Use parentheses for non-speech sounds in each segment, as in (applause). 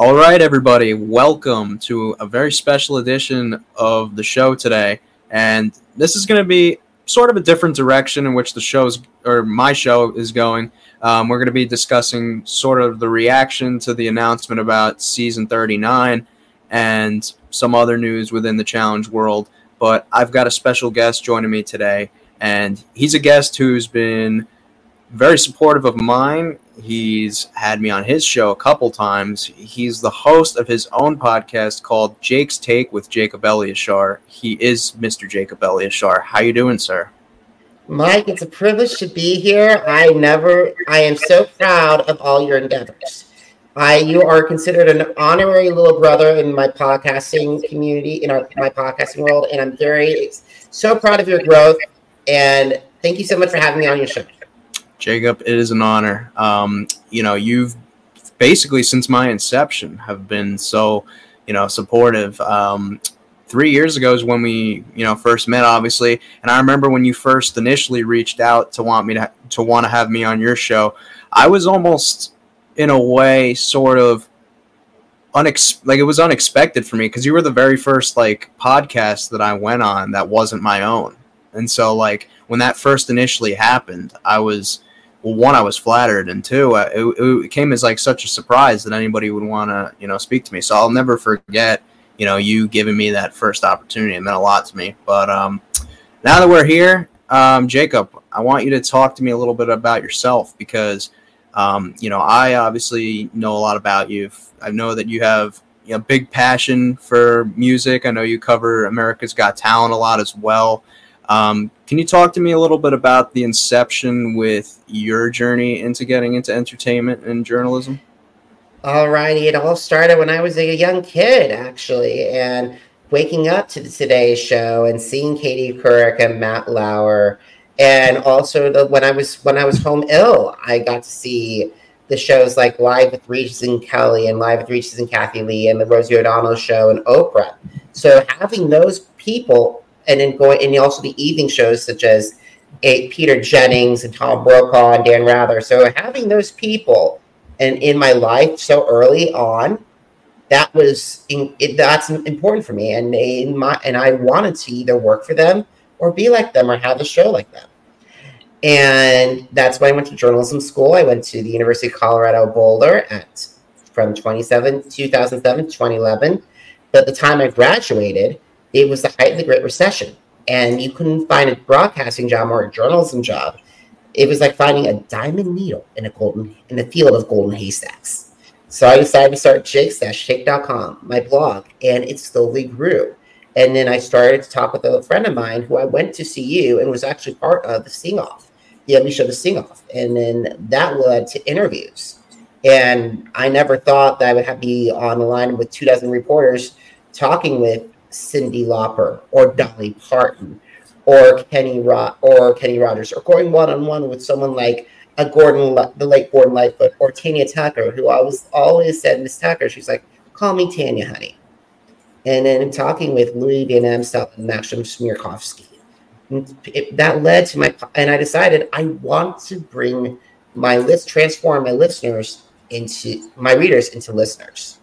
All right, everybody, welcome to a very special edition of the show today. And this is going to be sort of a different direction in which the show's or my show is going. Um, we're going to be discussing sort of the reaction to the announcement about season 39 and some other news within the challenge world. But I've got a special guest joining me today, and he's a guest who's been very supportive of mine. He's had me on his show a couple times. He's the host of his own podcast called Jake's Take with Jacob Elyachar. He is Mr. Jacob Elyachar. How you doing, sir? Mike, it's a privilege to be here. I never, I am so proud of all your endeavors. I, you are considered an honorary little brother in my podcasting community, in our, my podcasting world, and I'm very, so proud of your growth. And thank you so much for having me on your show. Jacob, it is an honor. Um, you know, you've basically since my inception have been so, you know, supportive. Um, three years ago is when we you know first met obviously and i remember when you first initially reached out to want me to to want to have me on your show i was almost in a way sort of unex- like it was unexpected for me because you were the very first like podcast that i went on that wasn't my own and so like when that first initially happened i was well one i was flattered and two it, it came as like such a surprise that anybody would want to you know speak to me so i'll never forget you know, you giving me that first opportunity. It meant a lot to me. But um, now that we're here, um, Jacob, I want you to talk to me a little bit about yourself because, um, you know, I obviously know a lot about you. I know that you have a you know, big passion for music. I know you cover America's Got Talent a lot as well. Um, can you talk to me a little bit about the inception with your journey into getting into entertainment and journalism? All righty. it all started when I was a young kid, actually, and waking up to the Today Show and seeing Katie Couric and Matt Lauer, and also the, when I was when I was home ill, I got to see the shows like Live with Regis and Kelly and Live with Regis and Kathie Lee and the Rosie O'Donnell Show and Oprah. So having those people, and then going and also the evening shows such as a, Peter Jennings and Tom Brokaw and Dan Rather. So having those people and in my life so early on that was in, it, that's important for me. And in my and i wanted to either work for them or be like them or have a show like them. And that's why i went to journalism school. I went to the university of colorado boulder at from 27 2007 to 2011 but the time i graduated it was the height of the great recession and you couldn't find a broadcasting job or a journalism job it was like finding a diamond needle in a golden in a field of golden haystacks. So I decided to start jakes-take.com, my blog, and it slowly grew. And then I started to talk with a friend of mine who I went to see you and was actually part of the sing off, the me show, the sing off. And then that led to interviews. And I never thought that I would have be on the line with two dozen reporters talking with Cyndi Lauper or Dolly Parton or Kenny Ro- or Kenny Rogers, or going one on one with someone like a Gordon, the late Gordon Lightfoot, or Tanya Tucker, who I was always said Miss Tucker. She's like, call me Tanya, honey. And then I'm talking with Louis Van Amstel and Maksim Chmerkovskiy. It, that led to my, and I decided I want to bring my list, transform my listeners into my readers into listeners.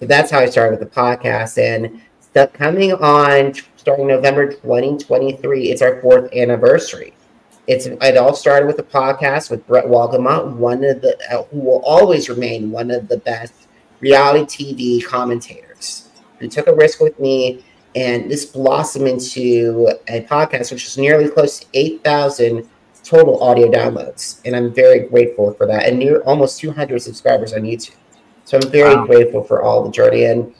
So that's how I started with the podcast. And coming on starting November 2023. It's our fourth anniversary. It's it all started with a podcast with Brett Wolgamott, one of the uh, who will always remain one of the best reality TV commentators. He took a risk with me, and this blossomed into a podcast which is nearly close to eight thousand total audio downloads, and I'm very grateful for that. And near almost 200 subscribers on YouTube. So I'm very wow. grateful for all the journey. And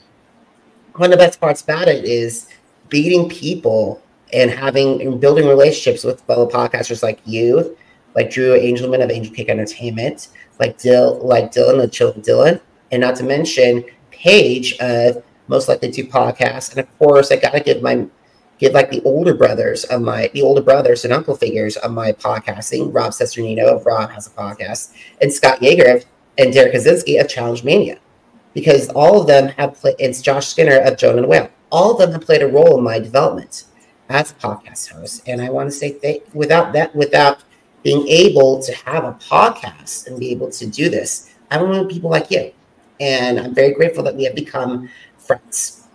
one of the best parts about it is beating people and having and building relationships with fellow podcasters like you, like Drew Angelman of Angel Cake Entertainment, like Dill, like Dylan of Chill Dylan, and not to mention Paige of Most Likely to Podcast, and of course I gotta give my give like the older brothers of my the older brothers and uncle figures of my podcasting. Rob Cesternino of Rob has a podcast, and Scott Yeager and Derrick Kosinski of Challenge Mania, because all of them have played. It's Josh Skinner of Joan and Whale all of them have played a role in my development as a podcast host. And I want to say thank without that, without being able to have a podcast and be able to do this, I don't know people like you. And I'm very grateful that we have become friends.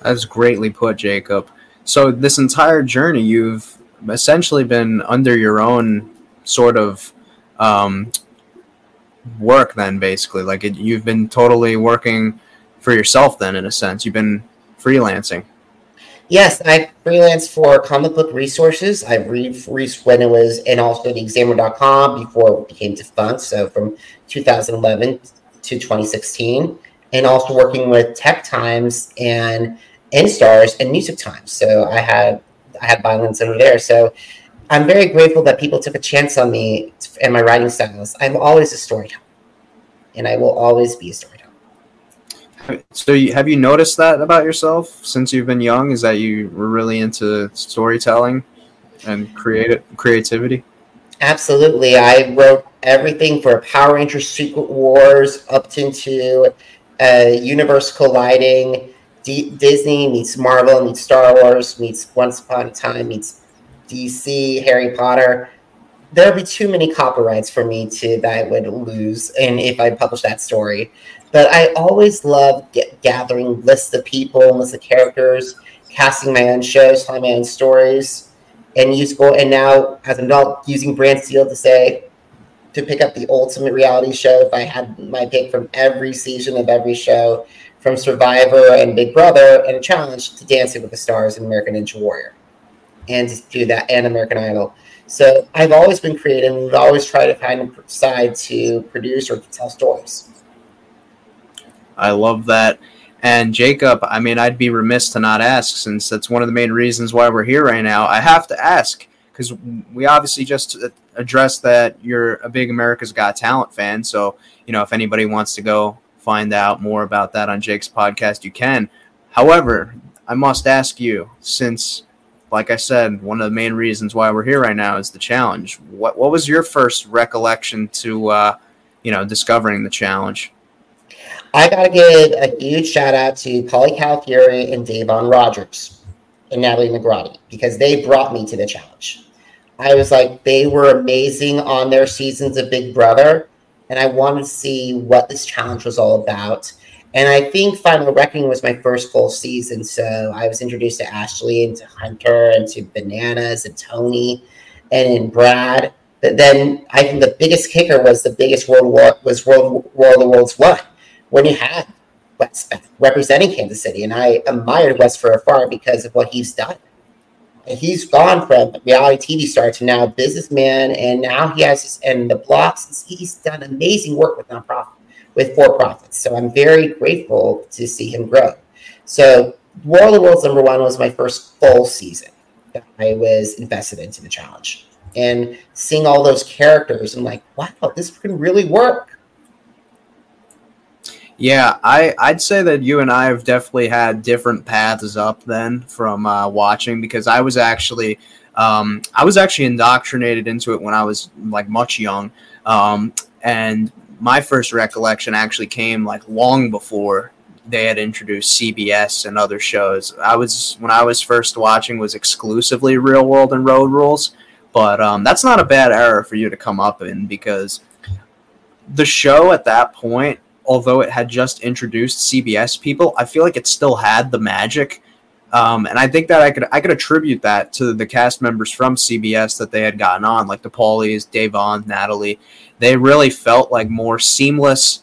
That's greatly put, Jacob. So, this entire journey, you've essentially been under your own sort of um, work, then, basically. Like, it, you've been totally working for yourself, then, in a sense. You've been freelancing. Yes, I freelanced for comic book resources. I read when it was, and also the examiner.com before it became defunct. So from 2011 to 2016, and also working with Tech Times and Enstars and Music Times. So I had I had bylines over there. So I'm very grateful that people took a chance on me and my writing styles. I'm always a storyteller, and I will always be a storyteller. So, you, have you noticed that about yourself since you've been young? Is that you were really into storytelling and creative creativity? Absolutely. I wrote everything for Power Rangers Secret Wars up into uh, universe colliding. D- Disney meets Marvel meets Star Wars meets Once Upon a Time meets DC, Harry Potter. There would be too many copyrights for me to that I would lose, and if I published that story. But I always love get, gathering lists of people, lists of characters, casting my own shows, telling my own stories, and useful. And now, as an adult, using Brand Steel to say to pick up the ultimate reality show. If I had my pick from every season of every show, from Survivor and Big Brother, and a challenge to Dancing with the Stars and American Ninja Warrior, and do that and American Idol. So I've always been creative and we've always tried to find a side to produce or to tell stories. I love that. And Jacob, I mean, I'd be remiss to not ask since that's one of the main reasons why we're here right now. I have to ask because we obviously just addressed that you're a big America's Got Talent fan. So, you know, if anybody wants to go find out more about that on Jake's podcast, you can. However, I must ask you, since, like I said, one of the main reasons why we're here right now is the challenge. What what was your first recollection to, uh, you know, discovering the challenge? I got to give a huge shout out to Paulie Calafiore and Da'Vonne Rogers and Natalie Negrotti because they brought me to the challenge. I was like, they were amazing on their seasons of Big Brother, and I wanted to see what this challenge was all about. And I think Final Reckoning was my first full season, so I was introduced to Ashley and to Hunter and to Bananas and Tony and in Brad. But then I think the biggest kicker was the biggest World War was World War of the Worlds one when you had Wes representing Kansas City, and I admired Wes for afar because of what he's done. He's gone from reality TV star to now businessman, and now he has his, and the blocks. He's done amazing work with nonprofit, with for profits. So I'm very grateful to see him grow. So World of the Worlds number one was my first full season that I was invested into the challenge, and seeing all those characters, I'm like, wow, this can really work. Yeah, I I'd say that you and I have definitely had different paths up then from uh, watching because I was actually um, I was actually indoctrinated into it when I was like much young, um, and my first recollection actually came like long before they had introduced CBS and other shows. I was when I was first watching was exclusively Real World and Road Rules, but um, that's not a bad era for you to come up in because the show at that point although it had just introduced CBS people, I feel like it still had the magic. Um, and I think that I could I could attribute that to the cast members from CBS that they had gotten on, like the Paulies, Da'Vonne, Natalie. They really felt like more seamless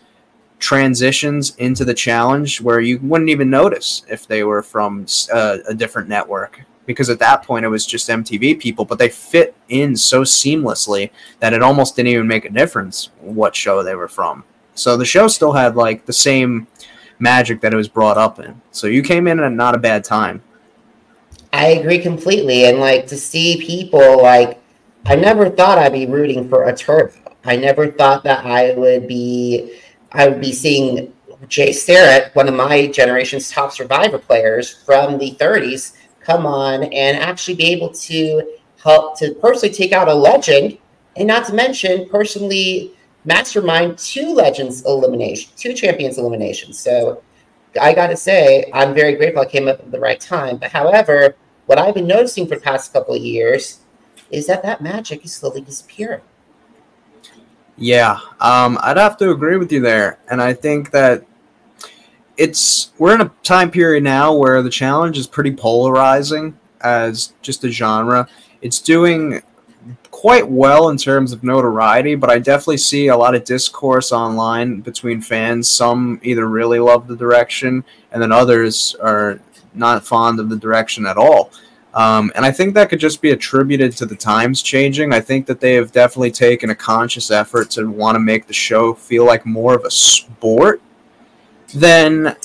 transitions into the challenge where you wouldn't even notice if they were from uh, a different network because at that point it was just MTV people, but they fit in so seamlessly that it almost didn't even make a difference what show they were from. So the show still had like the same magic that it was brought up in. So you came in at not a bad time. I agree completely. And like to see people like I never thought I'd be rooting for a turbo. I never thought that I would be I would be seeing Jay Starrett, one of my generation's top survivor players from the 30s, come on and actually be able to help to personally take out a legend and not to mention personally mastermind two legends elimination, two champions elimination. So I got to say, I'm very grateful I came up at the right time. But however, what I've been noticing for the past couple of years is that that magic is slowly disappearing. Yeah, um, I'd have to agree with you there, and I think that it's we're in a time period now where the challenge is pretty polarizing as just a genre. It's doing quite well in terms of notoriety, but I definitely see a lot of discourse online between fans. Some either really love the direction, and then others are not fond of the direction at all. Um, and I think that could just be attributed to the times changing. I think that they have definitely taken a conscious effort to want to make the show feel like more of a sport than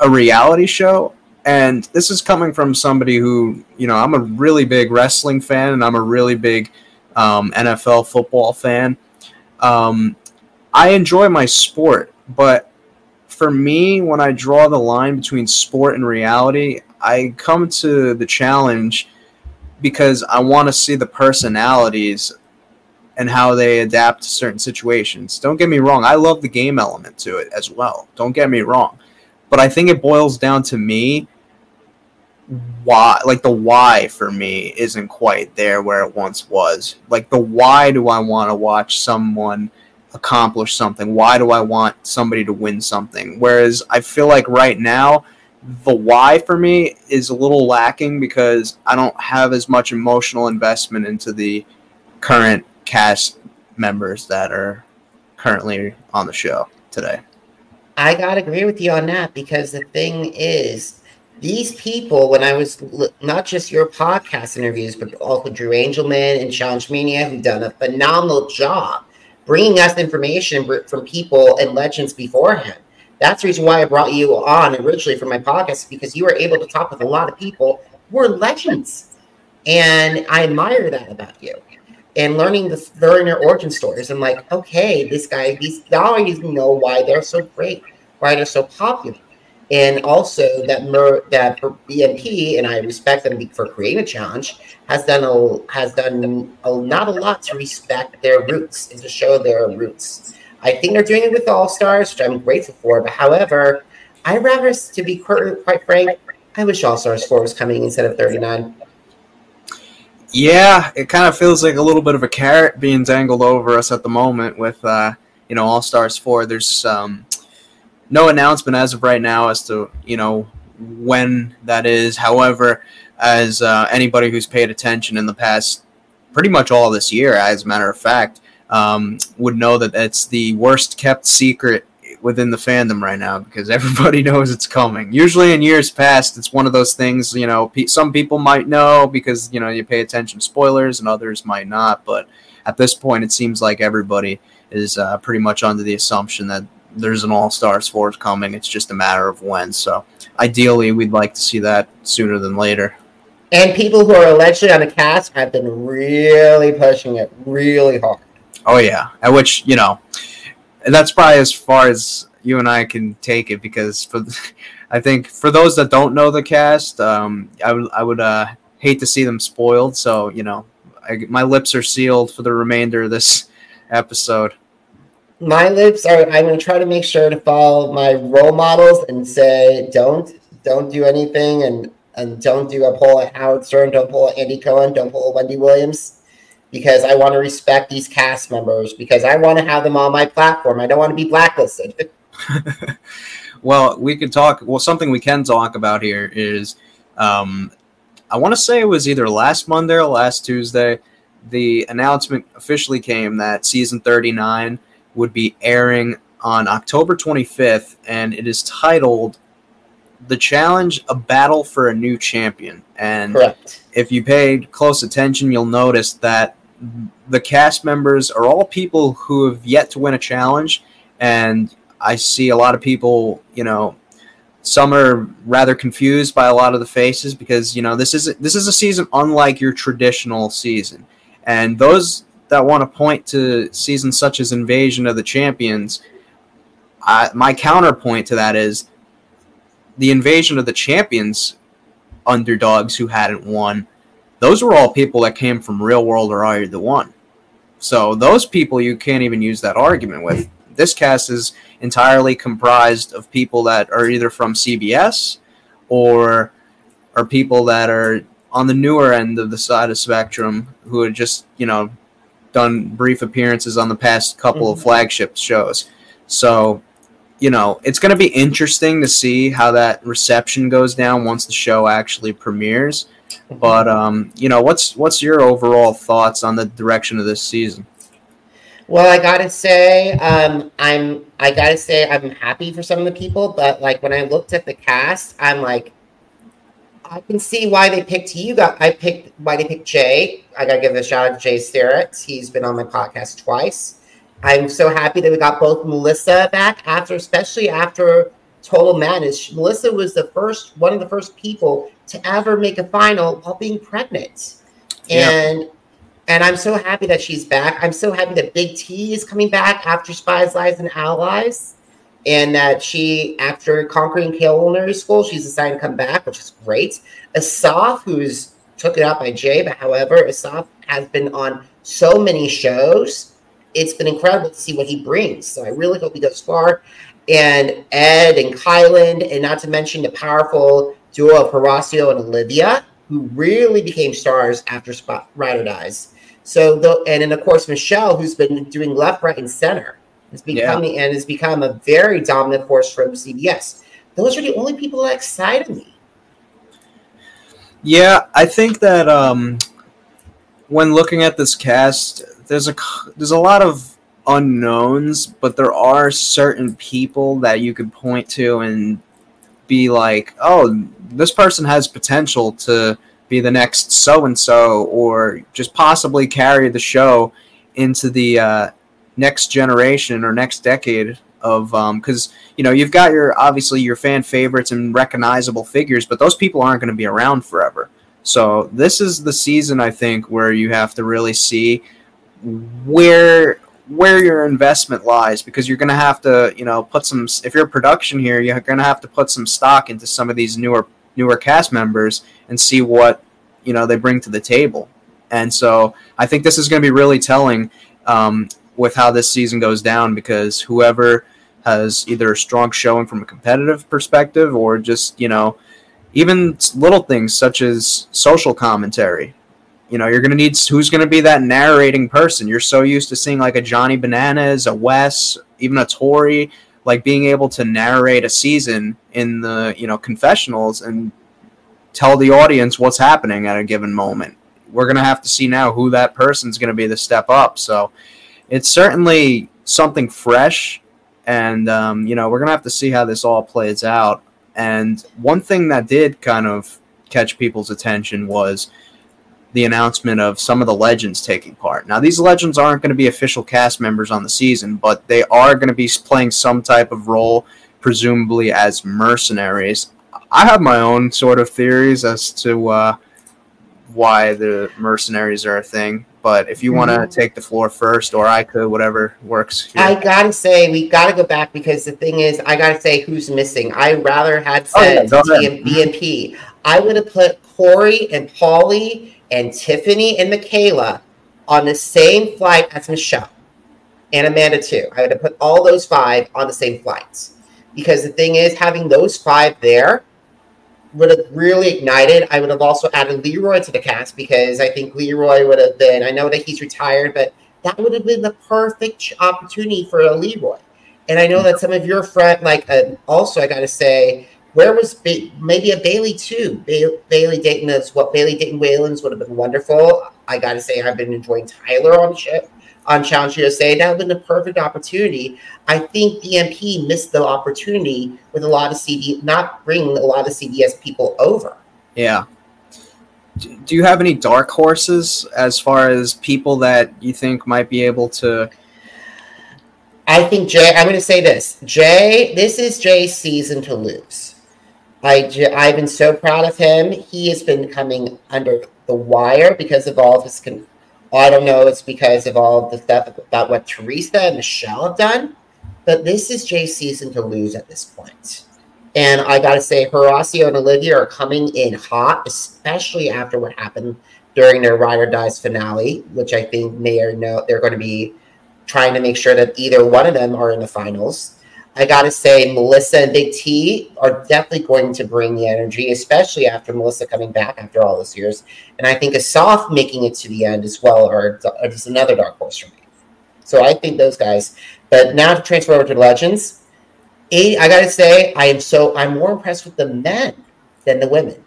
a reality show. And this is coming from somebody who, you know, I'm a really big wrestling fan and I'm a really big um, NFL football fan. Um, I enjoy my sport, but for me, when I draw the line between sport and reality, I come to the challenge because I want to see the personalities and how they adapt to certain situations. Don't get me wrong, I love the game element to it as well. Don't get me wrong. But I think it boils down to me why like the why for me isn't quite there where it once was. Like the why do I want to watch someone accomplish something? Why do I want somebody to win something? Whereas I feel like right now the why for me is a little lacking because I don't have as much emotional investment into the current cast members that are currently on the show today. I gotta agree with you on that because the thing is, these people, when I was not just your podcast interviews, but also Drew Angelman and Challenge Mania, who've done a phenomenal job bringing us information from people and legends before him. That's the reason why I brought you on originally for my podcast because you were able to talk with a lot of people who are legends, and I admire that about you. And learning the learning their origin stories, I'm like, okay, this guy, these now I know why they're so great, why they're so popular and also that Mer, that BMP and I respect them for creating a challenge has done a has done a, not a lot to respect their roots and to show their roots. I think they're doing it with All Stars, which I'm grateful for. But however, I rather, to be quite, quite frank, I wish All Stars four was coming instead of 39. Yeah, it kind of feels like a little bit of a carrot being dangled over us at the moment with uh, you know All Stars four. There's um, no announcement as of right now as to you know when that is. However, as uh, anybody who's paid attention in the past, pretty much all this year, as a matter of fact, um, would know that it's the worst kept secret within the fandom right now because (laughs) everybody knows it's coming. Usually in years past, it's one of those things, you know, pe- some people might know because, you know, you pay attention to spoilers and others might not. But at this point, it seems like everybody is uh, pretty much under the assumption that there's an All Stars four coming. It's just a matter of when. So ideally, we'd like to see that sooner than later. And people who are allegedly on the cast have been really pushing it really hard. Oh yeah, at which you know, that's probably as far as you and I can take it because for, (laughs) I think for those that don't know the cast, um, I would I would uh, hate to see them spoiled. So you know, I, my lips are sealed for the remainder of this (laughs) episode my lips are i'm going to try to make sure to follow my role models and say don't don't do anything and and don't do a pull at howard stern don't pull andy cohen don't pull wendy williams because i want to respect these cast members because i want to have them on my platform. I don't want to be blacklisted. (laughs) Well we could talk well something we can talk about here is um, i want to say it was either last monday or last tuesday the announcement officially came that season 39 would be airing on October 25th, and it is titled The Challenge A Battle for a New Champion. And Correct. if you paid close attention, you'll notice that the cast members are all people who have yet to win a challenge. And I see a lot of people, you know, some are rather confused by a lot of the faces because you know this is this is a season unlike your traditional season, and those that want to point to seasons such as Invasion of the Champions, uh, my counterpoint to that is the Invasion of the Champions underdogs who hadn't won. Those were all people that came from Real World or Are You the One? So those people you can't even use that argument with. This cast is entirely comprised of people that are either from CBS or are people that are on the newer end of the side of spectrum who are just, you know, done brief appearances on the past couple Mhm. of flagship shows. So, you know, it's going to be interesting to see how that reception goes down once the show actually premieres. But um, you know, what's what's your overall thoughts on the direction of this season? Well, I gotta say, um, I'm I gotta say I'm happy for some of the people, but like when I looked at the cast, I'm like, I can see why they picked you. Got I picked why they picked Jay. I gotta give a shout out to Jay Starrett. He's been on my podcast twice. I'm so happy that we got both Melissa back after, especially after Total Madness. Melissa was the first one of the first people to ever make a final while being pregnant, Yeah. and and I'm so happy that she's back. I'm so happy that Big T is coming back after Spies, Lies, and Allies. And that she, after conquering culinary school, she's decided to come back, which is great. Asaf, who's took it out by Jay, but however, Asaf has been on so many shows. It's been incredible to see what he brings. So I really hope he goes far. And Ed and Kyland, and not to mention the powerful duo of Horacio and Olivia, who really became stars after Spot Rider dies. So the and then of course Michelle, who's been doing left, right, and center, is becoming and has become a very dominant force from CBS. Those are the only people that excited me. Yeah, I think that um, when looking at this cast, there's a there's a lot of unknowns, but there are certain people that you could point to and be like, oh, this person has potential to be the next so and so, or just possibly carry the show into the uh, next generation or next decade of because you know you've got your obviously your fan favorites and recognizable figures but those people aren't going to be around forever. So this is the season i think where you have to really see where where your investment lies because you're going to have to you know put some if you're production here you're going to have to put some stock into some of these newer newer cast members and see what you know they bring to the table. And so i think this is going to be really telling um, with how this season goes down because whoever has either a strong showing from a competitive perspective or just you know even little things such as social commentary. You know you're going to need who's going to be that narrating person? You're so used to seeing like a johnny bananas a wes even a Tori, like being able to narrate a season in the you know confessionals and tell the audience what's happening at a given moment. We're going to have to see now who that person's going to be the step up. So it's certainly something fresh and um, you know we're gonna have to see how this all plays out. And one thing that did kind of catch people's attention was the announcement of some of the legends taking part. Now these legends aren't going to be official cast members on the season but they are going to be playing some type of role presumably as mercenaries. I have my own sort of theories as to uh, why the mercenaries are a thing but if you want to mm-hmm. take the floor first, or I could, whatever works. here. I gotta say, we gotta go back because the thing is, I gotta say who's missing. I rather had Oh, yeah, said go and BMP. I would have put Corey and Paulie and Tiffany and Michaela on the same flight as Michelle and Amanda too. I would have put all those five on the same flights because the thing is, having those five there would have really ignited. I would have also added Leroy to the cast because I think Leroy would have been. I know that he's retired, but that would have been the perfect opportunity for a Leroy. And I know that some of your friend, like, uh, also I got to say, where was ba- maybe a Bailey too? Ba- Bailey Dayton is what Bailey Dayton Whalens would have been wonderful. I got to say, I've been enjoying Tyler on ship on Challenge USA. That would have been a perfect opportunity. I think BMP missed the opportunity with a lot of CD, not bringing a lot of CBS people over. Yeah. Do you have any dark horses as far as people that you think might be able to? I think Jay. I'm going to say this, Jay. This is Jay's season to lose. I, I've been so proud of him. He has been coming under the wire because of all of his. Con- I don't know. It's because of all the stuff about what Teresa and Michelle have done, but this is Jay's season to lose at this point. And I got to say, Horacio and Olivia are coming in hot, especially after what happened during their Ride or Dies finale, which I think may or no they're going to be trying to make sure that either one of them are in the finals. I got to say, Melissa and Big T are definitely going to bring the energy, especially after Melissa coming back after all those years. And I think Asaf making it to the end as well are just another dark horse for me. So I think those guys. But now to transfer over to Legends, eight, I got to say, I am so I'm more impressed with the men than the women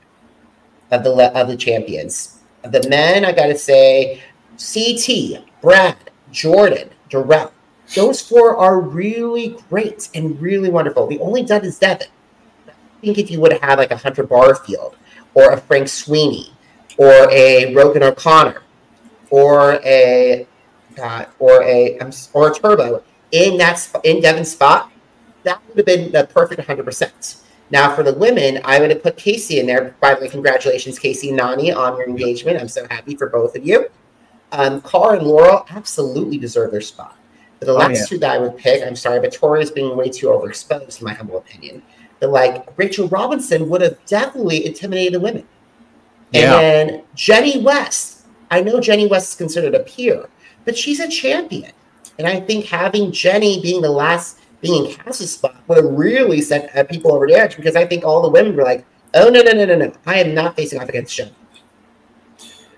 of the of the champions. Of The men, I got to say, CT, Brad, Jordan, Darrell those four are really great and really wonderful. The only dud is Devin. I think if you would have had like a Hunter Barfield or a Frank Sweeney or a Rogan O'Connor or a uh, or a or a Turbo in that in Devin's spot, that would have been the perfect 100. percent Now for the women, I would have put Kaycee in there. By the way, congratulations, Kaycee Nany, on your engagement. I'm so happy for both of you. Um, Car and Laurel absolutely deserve their spot. But the oh, last yeah. two that I would pick, I'm sorry, but Tori's being way too overexposed, in my humble opinion. But like Rachel Robinson would have definitely intimidated the women. And yeah. then Jenny West. I know Jenny West is considered a peer, but she's a champion. And I think having Jenny being the last being in Cass's spot would have really sent uh, people over the edge because I think all the women were like, oh no, no, no, no, no. I am not facing off against Jenny.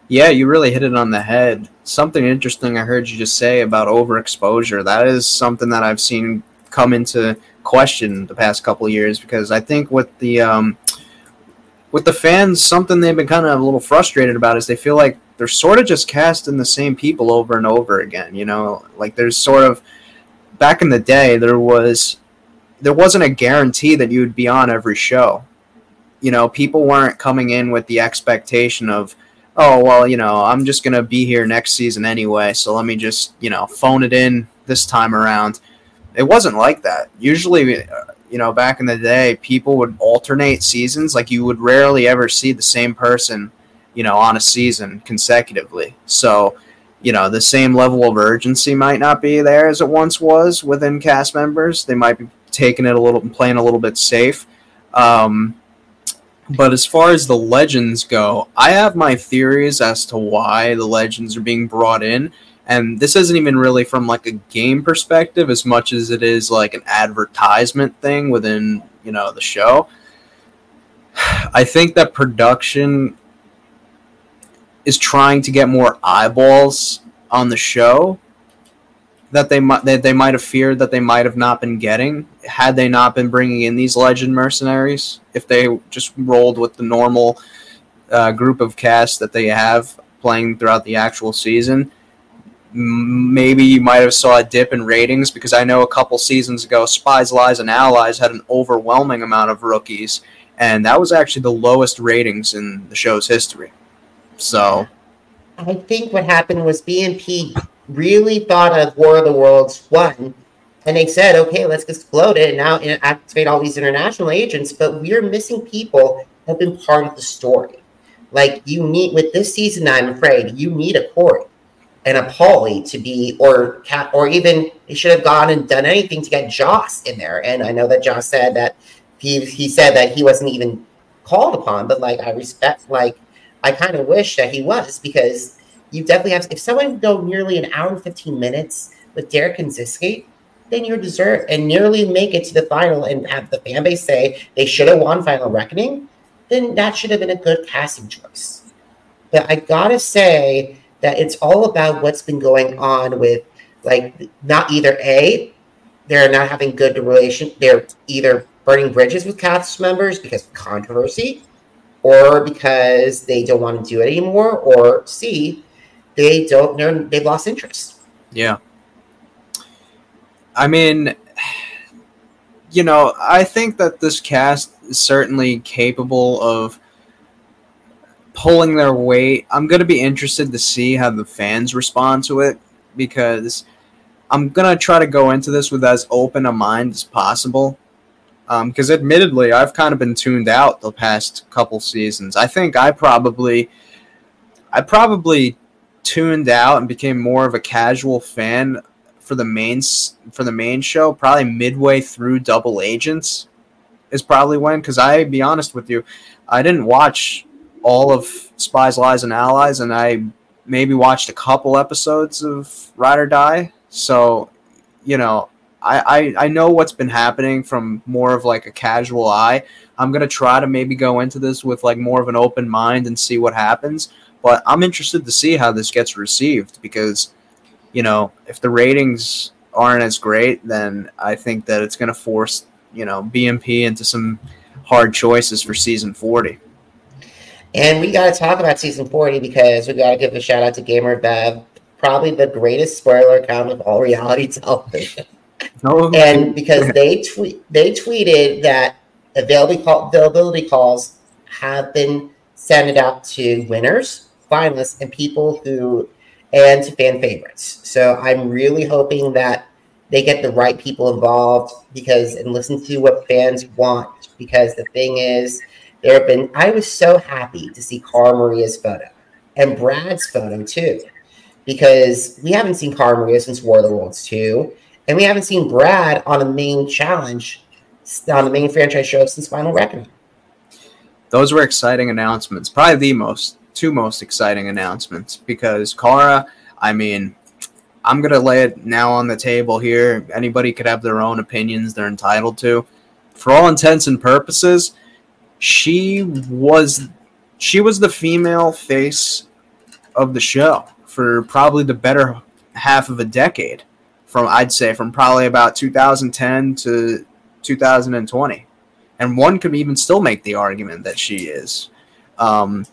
Yeah, you really hit it on the head. Something interesting I heard you just say about overexposure. That is something that I've seen come into question the past couple years because I think with the um, with the fans, something they've been kind of a little frustrated about is they feel like they're sort of just casting the same people over and over again. You know, like there's sort of back in the day there was there wasn't a guarantee that you would be on every show. You know, people weren't coming in with the expectation of oh well you know i'm just to be here next season anyway so let me just you know phone it in this time around. It wasn't like that. Usually uh, you know back in the day people would alternate seasons. Like you would rarely ever see the same person you know on a season consecutively. So you know the same level of urgency might not be there as it once was within cast members. They might be taking it a little playing a little bit safe. Um, but as far as the legends go, I have my theories as to why the legends are being brought in. And this isn't even really from like a game perspective as much as it is like an advertisement thing within, you know, the show. I think that production is trying to get more eyeballs on the show that they might that they might have feared that they might have not been getting had they not been bringing in these legend mercenaries. If they just rolled with the normal uh, group of cast that they have playing throughout the actual season, maybe you might have saw a dip in ratings because I know a couple seasons ago, Spies, Lies, and Allies had an overwhelming amount of rookies, and that was actually the lowest ratings in the show's history. So, I think what happened was BMP really thought of War of the Worlds 1 and they said, okay, let's explode it and now activate all these international agents, but we're missing people that have been part of the story. Like you need with this season, I'm afraid you need a Corey and a Paulie to be, or cat, or even he should have gone and done anything to get Joss in there. And I know that Joss said that he he said that he wasn't even called upon, but like I respect, like I kind of wish that he was because you definitely have. If someone go nearly an hour and fifteen minutes with Derrick Kosinski, then you deserve and nearly make it to the final and have the fan base say they should have won Final Reckoning, then that should have been a good casting choice. But I gotta say that it's all about what's been going on with like not either a they're not having good relation they're either burning bridges with cast members because of controversy or because they don't want to do it anymore or c they don't know they've lost interest. Yeah. I mean, you know, I think that this cast is certainly capable of pulling their weight. I'm going to be interested to see how the fans respond to it because I'm going to try to go into this with as open a mind as possible. Because um, admittedly, I've kind of been tuned out the past couple seasons. I think I probably, I probably tuned out and became more of a casual fan for the main for the main show probably midway through Double Agents is probably when because I be honest with you I didn't watch all of Spies Lies and Allies and I maybe watched a couple episodes of Ride or Die so you know I, I I know what's been happening from more of like a casual eye. I'm gonna try to maybe go into this with like more of an open mind and see what happens. But I'm interested to see how this gets received because, you know, if the ratings aren't as great, then I think that it's gonna force you know BMP into some hard choices for season 40. And we got to talk about season 40 because we got to give a shout out to Gamer Bev, probably the greatest spoiler account of all reality (laughs) television. Oh, and because they tweet, they tweeted that availability, call, availability calls have been sent out to winners, finalists, and people who and fan favorites. So I'm really hoping that they get the right people involved because and listen to what fans want. Because the thing is, there have been I was so happy to see Cara Maria's photo and Brad's photo too. Because we haven't seen Cara Maria since War of the Worlds 2, and we haven't seen Brad on a main challenge on the main franchise show since Final Reckoning. Those were exciting announcements. Probably the most two most exciting announcements because Cara, I mean, I'm gonna lay it now on the table here. Anybody could have their own opinions; they're entitled to. For all intents and purposes, she was she was the female face of the show for probably the better half of a decade. From I'd say from probably about 2010 to 2020, and one could even still make the argument that she is. Um,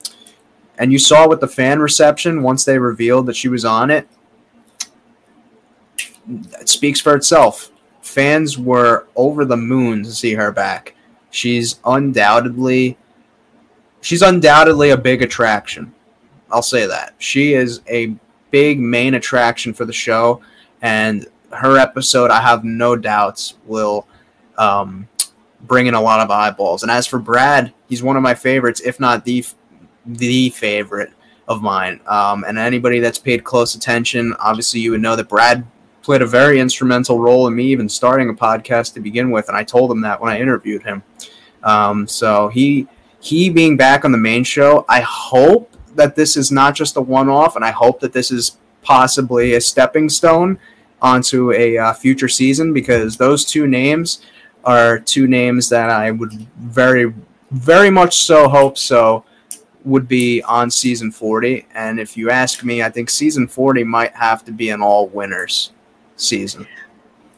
and you saw with the fan reception once they revealed that she was on it it speaks for itself. Fans were over the moon to see her back. She's undoubtedly she's undoubtedly a big attraction. I'll say that. She is a big main attraction for the show and her episode I have no doubts will um, bring in a lot of eyeballs. And as for Brad, he's one of my favorites, if not the the favorite of mine. Um, and anybody that's paid close attention, obviously you would know that Brad played a very instrumental role in me even starting a podcast to begin with, and I told him that when I interviewed him. Um, so he he being back on the main show, I hope that this is not just a one-off, and I hope that this is possibly a stepping stone onto a uh, future season because those two names are two names that I would very very much so hope so would be on season 40 and if you ask me i think season 40 might have to be an all winners season?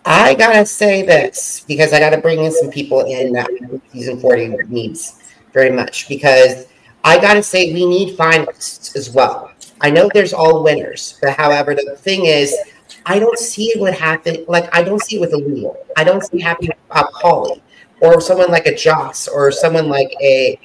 I gotta say this because I gotta bring in some people in that season 40 needs very much because I gotta say we need finalists as well. I know there's all winners, but however, the thing is, I don't see what happened. Like I don't see it with a Leo. I don't see it happening with uh, Paulie or someone like a Joss or someone like a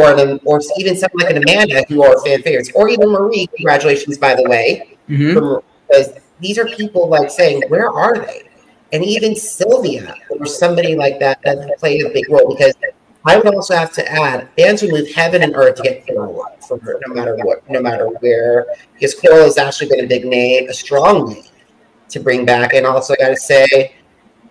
or or even someone like an Amanda who are fan favorites or even Marie. Congratulations, by the way, mm-hmm. because these are people like saying, where are they? And even Sylvia or somebody like that that played a big role because I would also have to add fans would move heaven and earth to get Coral from her, no matter what, no matter where. Because Coral has actually been a big name, a strong name to bring back. And also, I got to say,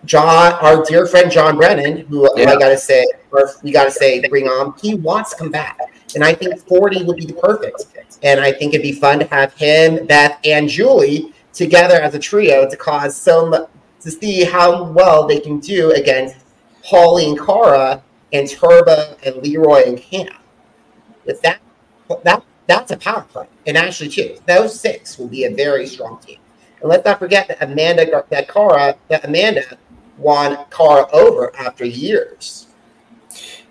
Jon, our dear friend Jon Brennan, who yeah. I got to say, or we got to say, bring on, he wants to come back. And I think 40 would be the perfect. And I think it'd be fun to have him, Beth, and Julie together as a trio to cause some to see how well they can do against Paulie and Cara and Turbo and Leroy and Cam. With that, that that's a power play. And actually, too, those six will be a very strong team. And let's not forget that Amanda, that Cara, that Amanda won Cara over after years.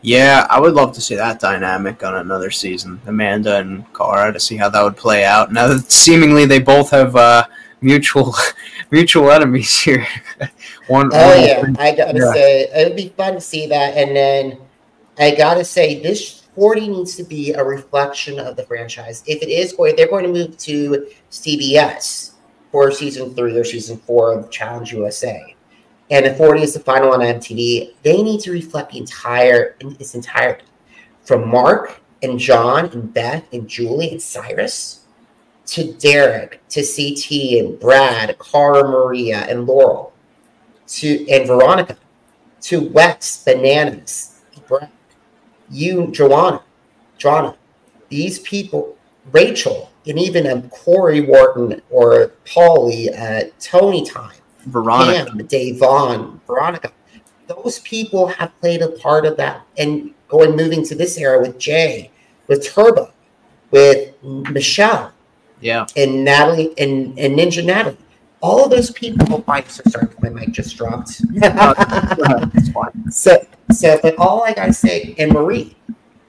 Yeah, I would love to see that dynamic on another season, Amanda and Cara, to see how that would play out. Now that seemingly they both have uh, mutual (laughs) mutual enemies here. (laughs) one. Oh one yeah, I gotta yeah. say it'd be fun to see that, and then I gotta say this 40 needs to be a reflection of the franchise. If it is going, they're going to move to CBS for season three or season four of Challenge USA. And if 40 is the final on MTV, they need to reflect the entire its entirety. From Mark and Jon and Beth and Julie and Syrus to Derek, to CT and Brad, Cara Maria and Laurel, to and Veronica, to Wes, Bananas, you, Joanna, Joanna, these people, Rachel, and even um, Corey Wharton or Paulie, uh, Tony Time. Veronica, Pam, Dave Vaughn, Veronica. Those people have played a part of that. And going moving to this era with Jay, with Turbo, with Michelle, yeah, and Natalie and, and Ninja Natalie. All of those people. Oh, I'm so sorry, my mic just dropped. (laughs) (laughs) So, so, but all I gotta say, and Marie,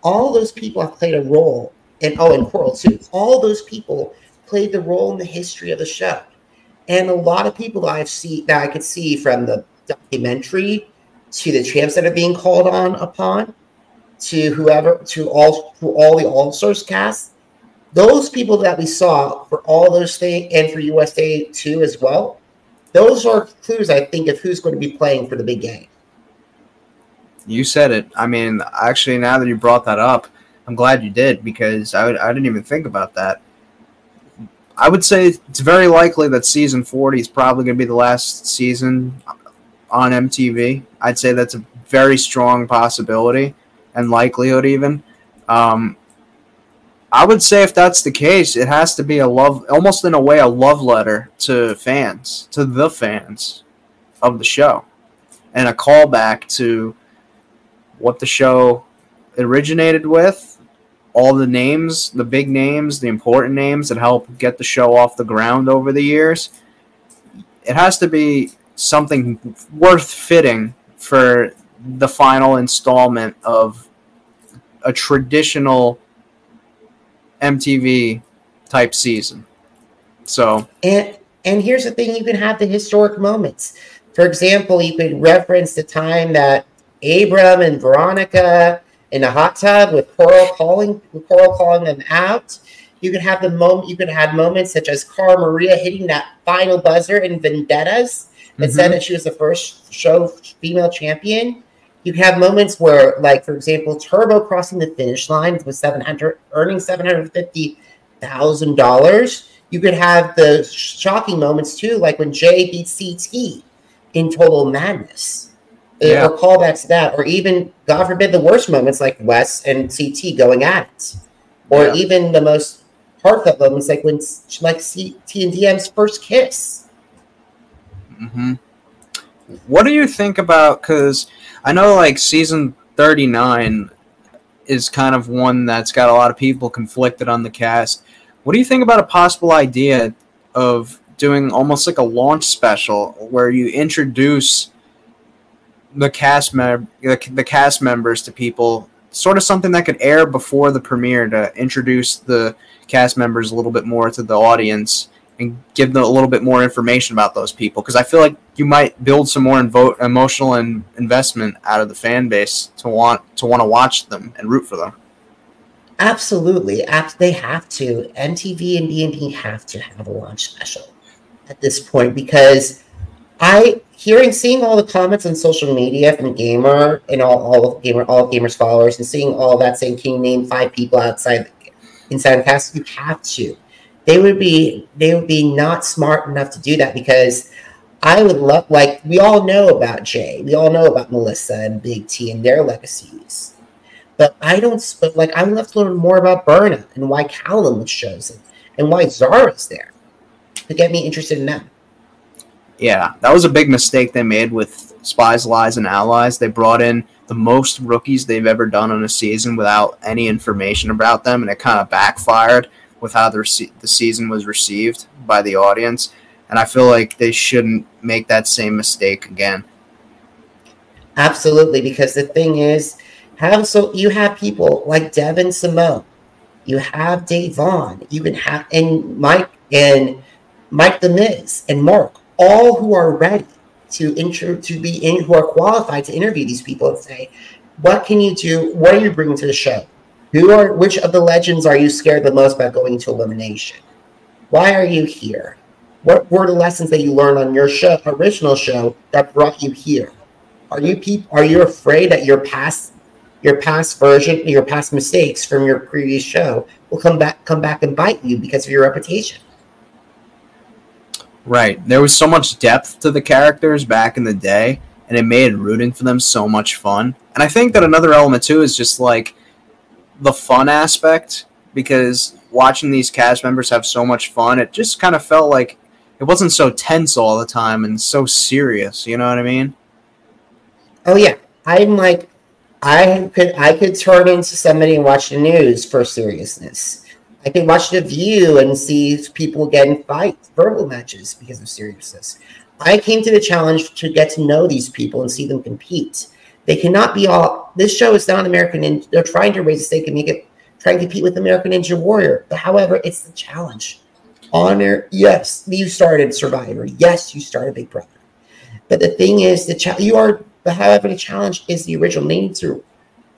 all those people have played a role, and oh, and Coral too. All those people played the role in the history of the show, and a lot of people that I've seen that I could see from the documentary to the champs that are being called on upon to whoever to all to all the All Stars cast. Those people that we saw for all those things and for USA too as well. Those are clues I think of who's going to be playing for the big game. You said it. I mean, actually, now that you brought that up, I'm glad you did because I, I didn't even think about that. I would say it's very likely that season 40 is probably going to be the last season on MTV. I'd say that's a very strong possibility and likelihood, even. Um, I would say if that's the case, it has to be a love, almost in a way, a love letter to fans, to the fans of the show, and a callback to what the show originated with, all the names, the big names, the important names that help get the show off the ground over the years. It has to be something worth fitting for the final installment of a traditional MTV type season. So and and here's the thing: you can have the historic moments. For example, you could reference the time that Abram and Veronica in a hot tub with Coral calling Coral calling them out. You could have the moment. You could have moments such as Cara Maria hitting that final buzzer in Vendettas that mm-hmm. said that she was the first show female champion. You could have moments where, like for example, Turbo crossing the finish line with seven hundred, earning seven hundred fifty thousand dollars. You could have the shocking moments too, like when Jay beats CT in Total Madness, yeah. or callbacks to that, or even God forbid the worst moments like Wes and CT going at it, or yeah. even the most heartfelt moments like when like CT and DM's first kiss. Mm-hmm. What do you think about? Because I know like season 39 is kind of one that's got a lot of people conflicted on the cast. What do you think about a possible idea of doing almost like a launch special where you introduce the cast mem- the, the cast members to people sort of something that could air before the premiere to introduce the cast members a little bit more to the audience and give them a little bit more information about those people because I feel like you might build some more invo- emotional and investment out of the fan base to want to want to watch them and root for them. Absolutely, they have to. MTV and BMP have to have a launch special at this point because I hearing seeing all the comments on social media from gamer and all all of gamer all gamers followers and seeing all that saying can you name five people outside inside cast you have to they would be they would be not smart enough to do that because I would love like we all know about Jay, we all know about Melissa and Big T and their legacies. But I don't but like I would love to learn more about Berna and why Callum was chosen and why Zara's there to get me interested in them. Yeah, that was a big mistake they made with Spies, Lies, and Allies. They brought in the most rookies they've ever done on a season without any information about them, and it kind of backfired with how the, the season was received by the audience. And I feel like they shouldn't make that same mistake again. Absolutely, because the thing is, have so you have people like Devyn Simone, you have Da'Vonne, you can have and Mike and Mike the Miz and Mark, all who are ready to intro to be in who are qualified to interview these people and say, what can you do? What are you bringing to the show? Who are which of the legends are you scared the most about going to elimination? Why are you here? What were the lessons that you learned on your show, original show that brought you here? Are you peop- are you afraid that your past your past version, your past mistakes from your previous show will come back come back and bite you because of your reputation? Right. There was so much depth to the characters back in the day, and it made rooting for them so much fun. And I think that another element too is just like the fun aspect because watching these cast members have so much fun, it just kind of felt like it wasn't so tense all the time and so serious. You know what I mean? Oh yeah, I'm like, I could I could turn into somebody and watch the news for seriousness. I can watch the View and see people getting fights, verbal matches because of seriousness. I came to the challenge to get to know these people and see them compete. They cannot be all. This show is not American, and they're trying to raise the stake and make it try and compete with American Ninja Warrior. But however, it's the challenge. Honor, yes, you started Survivor. Yes, you started Big Brother. But the thing is, the cha- you are. But however, the challenge is the original. They need to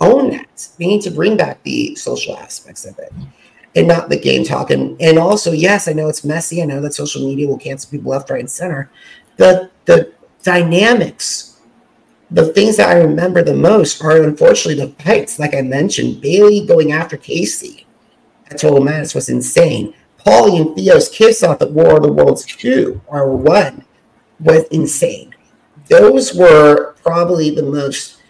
own that. They need to bring back the social aspects of it and not the game talk. And, and also, yes, I know it's messy. I know that social media will cancel people left, right, and center. The the dynamics, the things that I remember the most are unfortunately the fights. Like I mentioned, Bayleigh going after Kaycee at Total Madness was insane. Paulie and Theo's kiss off at War of the Worlds 2 or 1 was insane. Those were probably the most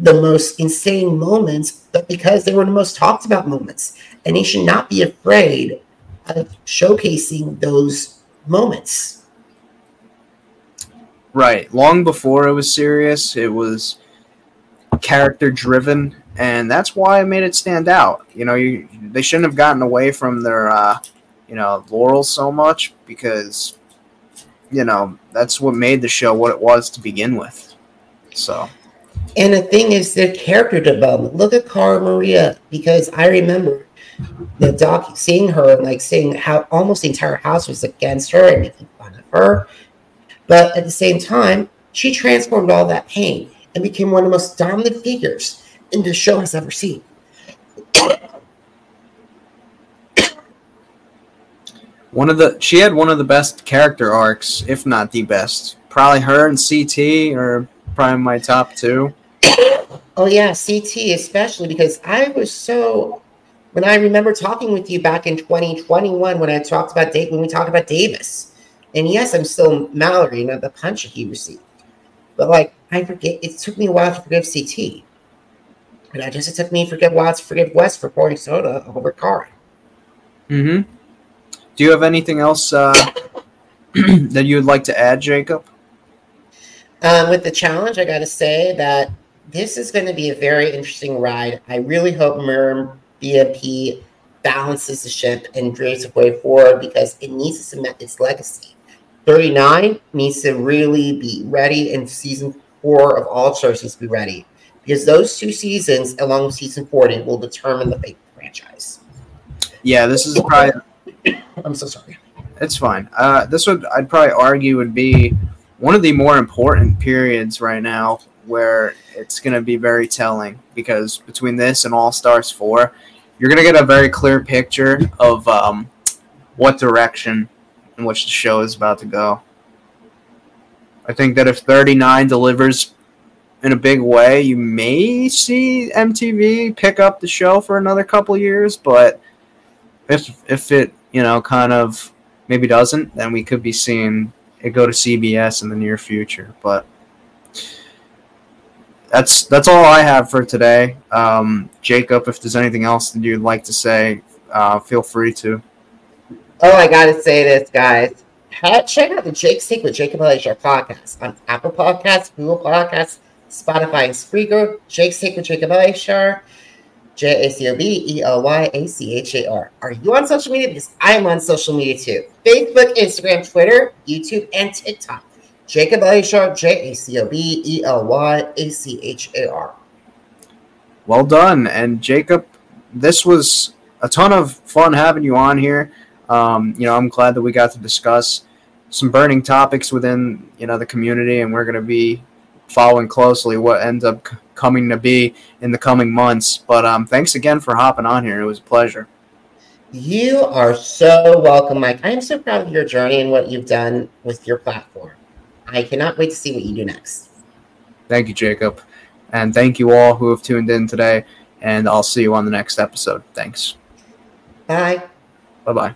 the most insane moments, but because they were the most talked about moments. And he should not be afraid of showcasing those moments. Right. Long before it was serious, it was character driven, and that's why I made it stand out. You know, you they shouldn't have gotten away from their uh, you know laurels so much because you know that's what made the show what it was to begin with. So. And the thing is, the character development. Look at Cara Maria, because I remember the doc seeing her and like seeing how almost the entire house was against her and making fun of her. But at the same time, she transformed all that pain and became one of the most dominant figures in the show has ever seen. one of the she had one of the best character arcs, if not the best. Probably her and CT are probably my top two. Oh yeah, CT especially because I was so when I remember talking with you back in 2021 when I talked about date when we talked about Davis. And yes, I'm still Mallory, you know, the punch he received. But like I forget it took me a while to forgive CT. And I just it took me to forget a while to forgive Wes for pouring soda over car. Mm-hmm. Do you have anything else uh, (clears throat) that you would like to add, Jacob? Um, with the challenge, I got to say that this is going to be a very interesting ride. I really hope Merm BMP balances the ship and drives the way forward because it needs to cement its legacy. 39 needs to really be ready, and season four of All Stars needs to be ready because those two seasons, along with season 40, will determine the fate of the franchise. Yeah, this is probably. (coughs) I'm so sorry. It's fine. Uh, this would I'd probably argue would be one of the more important periods right now where it's going to be very telling because between this and All Stars 4, you're going to get a very clear picture of um, what direction in which the show is about to go. I think that if 39 delivers in a big way, you may see MTV pick up the show for another couple years, but if if it, you know, kind of maybe doesn't, then we could be seeing it go to CBS in the near future. But that's that's all I have for today. Um, Jacob, if there's anything else that you'd like to say, uh, feel free to. Oh, I gotta say this, guys. Check out the Jake's Take with Jacob Elyachar podcast on Apple Podcasts, Google Podcasts, Spotify, and Spreaker. Jake's Take with Jacob Elyachar, J A C O B E L Y A C H A R. Are you on social media? Because I am on social media too Facebook, Instagram, Twitter, YouTube, and TikTok. Jacob Elyachar, J A C O B E L Y A C H A R. Well done. And Jacob, this was a ton of fun having you on here. Um, you know, I'm glad that we got to discuss some burning topics within, you know, the community, and we're going to be following closely what ends up c- coming to be in the coming months. But um, thanks again for hopping on here. It was a pleasure. You are so welcome, Mike. I am so proud of your journey and what you've done with your platform. I cannot wait to see what you do next. Thank you, Jacob. And thank you all who have tuned in today. And I'll see you on the next episode. Thanks. Bye. Bye bye.